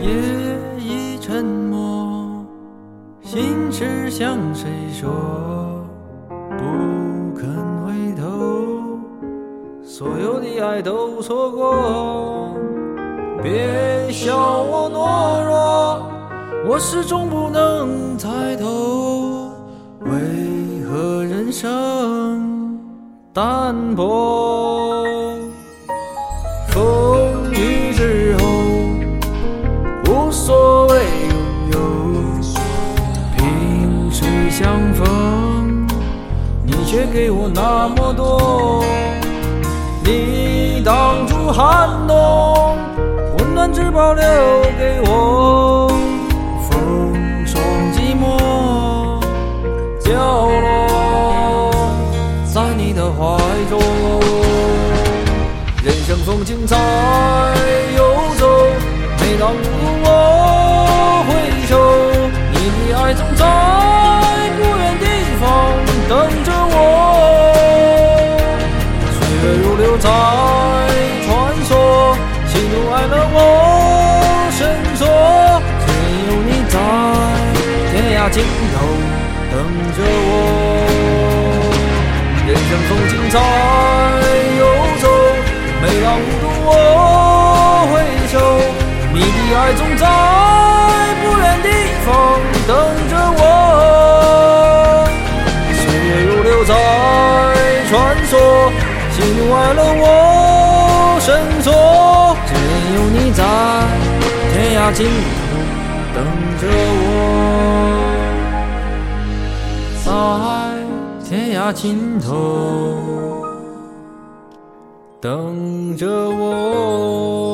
夜已沉默心事向谁说？不肯回头所有的爱都错过。别笑我懦弱我始终不能猜透为何人生淡薄？相逢，你却给我那么多。你挡住寒冬，温暖只保留给我。风霜寂寞，掉落在你的怀中。人生风景在游走，每当孤独我回首，你的爱总在尽头等着我。人生风景在游走，每当孤独我回首，你的爱总在不远地方等着我。岁月如流在穿梭，喜怒哀乐我深锁，只有你在天涯尽头等着我。那尽头等着我。